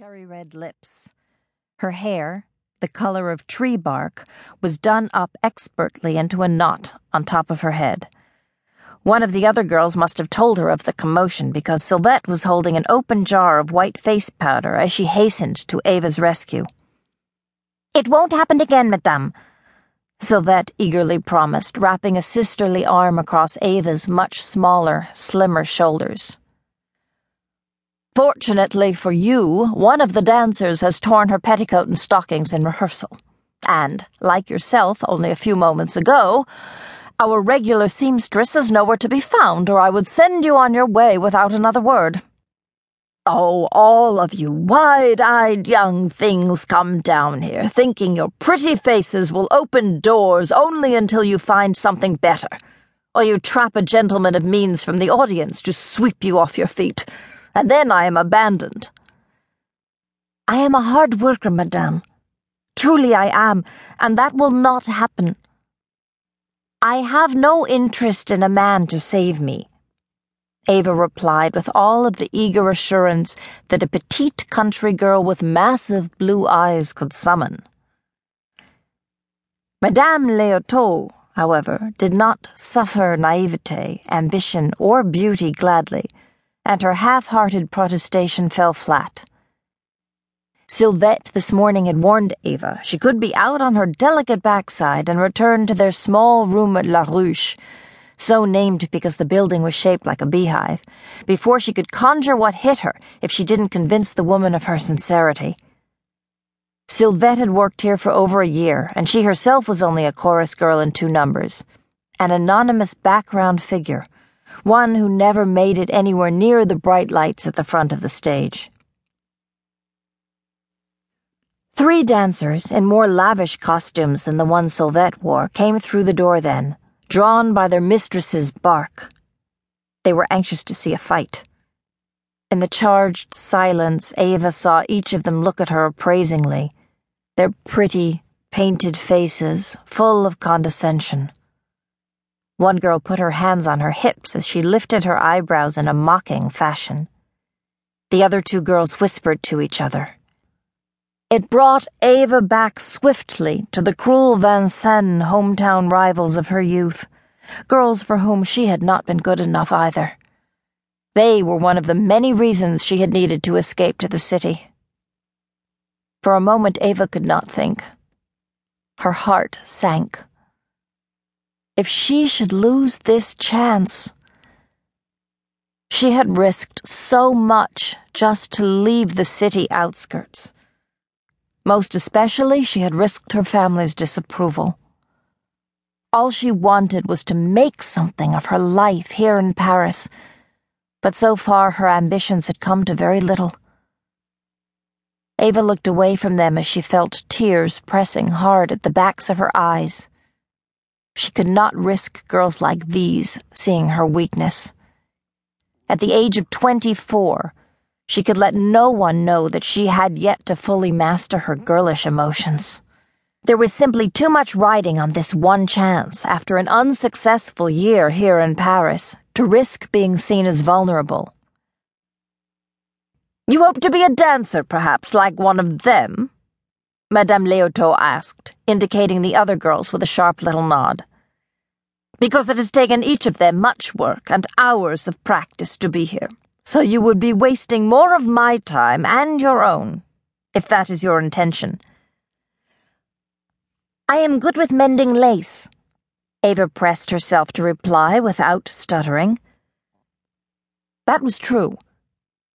cherry red lips. Her hair, the color of tree bark, was done up expertly into a knot on top of her head. One of the other girls must have told her of the commotion because Sylvette was holding an open jar of white face powder as she hastened to Eva's rescue. It won't happen again, madame, Sylvette eagerly promised, wrapping a sisterly arm across Eva's much smaller, slimmer shoulders. Fortunately for you, one of the dancers has torn her petticoat and stockings in rehearsal. And, like yourself only a few moments ago, our regular seamstress is nowhere to be found, or I would send you on your way without another word. Oh, all of you wide eyed young things come down here, thinking your pretty faces will open doors only until you find something better, or you trap a gentleman of means from the audience to sweep you off your feet and then I am abandoned. I am a hard worker, madame. Truly I am, and that will not happen. I have no interest in a man to save me. Eva replied with all of the eager assurance that a petite country girl with massive blue eyes could summon. Madame Léotot, however, did not suffer naivete, ambition, or beauty gladly and her half hearted protestation fell flat. Sylvette this morning had warned Eva she could be out on her delicate backside and return to their small room at La Ruche, so named because the building was shaped like a beehive, before she could conjure what hit her if she didn't convince the woman of her sincerity. Sylvette had worked here for over a year, and she herself was only a chorus girl in two numbers, an anonymous background figure one who never made it anywhere near the bright lights at the front of the stage. Three dancers, in more lavish costumes than the one Sylvette wore, came through the door then, drawn by their mistress's bark. They were anxious to see a fight. In the charged silence, Eva saw each of them look at her appraisingly, their pretty, painted faces full of condescension. One girl put her hands on her hips as she lifted her eyebrows in a mocking fashion. The other two girls whispered to each other. It brought Eva back swiftly to the cruel Vincennes hometown rivals of her youth, girls for whom she had not been good enough either. They were one of the many reasons she had needed to escape to the city. For a moment, Eva could not think. Her heart sank. If she should lose this chance. She had risked so much just to leave the city outskirts. Most especially, she had risked her family's disapproval. All she wanted was to make something of her life here in Paris, but so far her ambitions had come to very little. Eva looked away from them as she felt tears pressing hard at the backs of her eyes. She could not risk girls like these seeing her weakness. At the age of 24, she could let no one know that she had yet to fully master her girlish emotions. There was simply too much riding on this one chance after an unsuccessful year here in Paris to risk being seen as vulnerable. You hope to be a dancer, perhaps, like one of them? Madame Léotot asked, indicating the other girls with a sharp little nod because it has taken each of them much work and hours of practice to be here. So you would be wasting more of my time and your own, if that is your intention. I am good with mending lace. Eva pressed herself to reply without stuttering. That was true.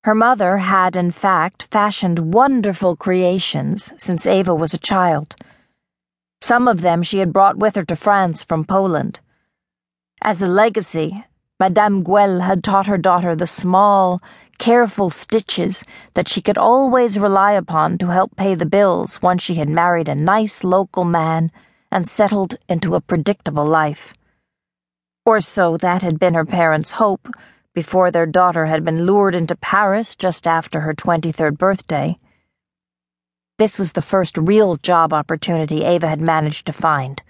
Her mother had, in fact, fashioned wonderful creations since Eva was a child. Some of them she had brought with her to France from Poland. As a legacy, Madame Gouel had taught her daughter the small, careful stitches that she could always rely upon to help pay the bills once she had married a nice local man and settled into a predictable life. Or so that had been her parents' hope before their daughter had been lured into Paris just after her 23rd birthday. This was the first real job opportunity Eva had managed to find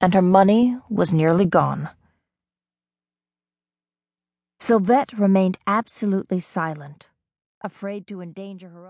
and her money was nearly gone. Sylvette remained absolutely silent, afraid to endanger her own.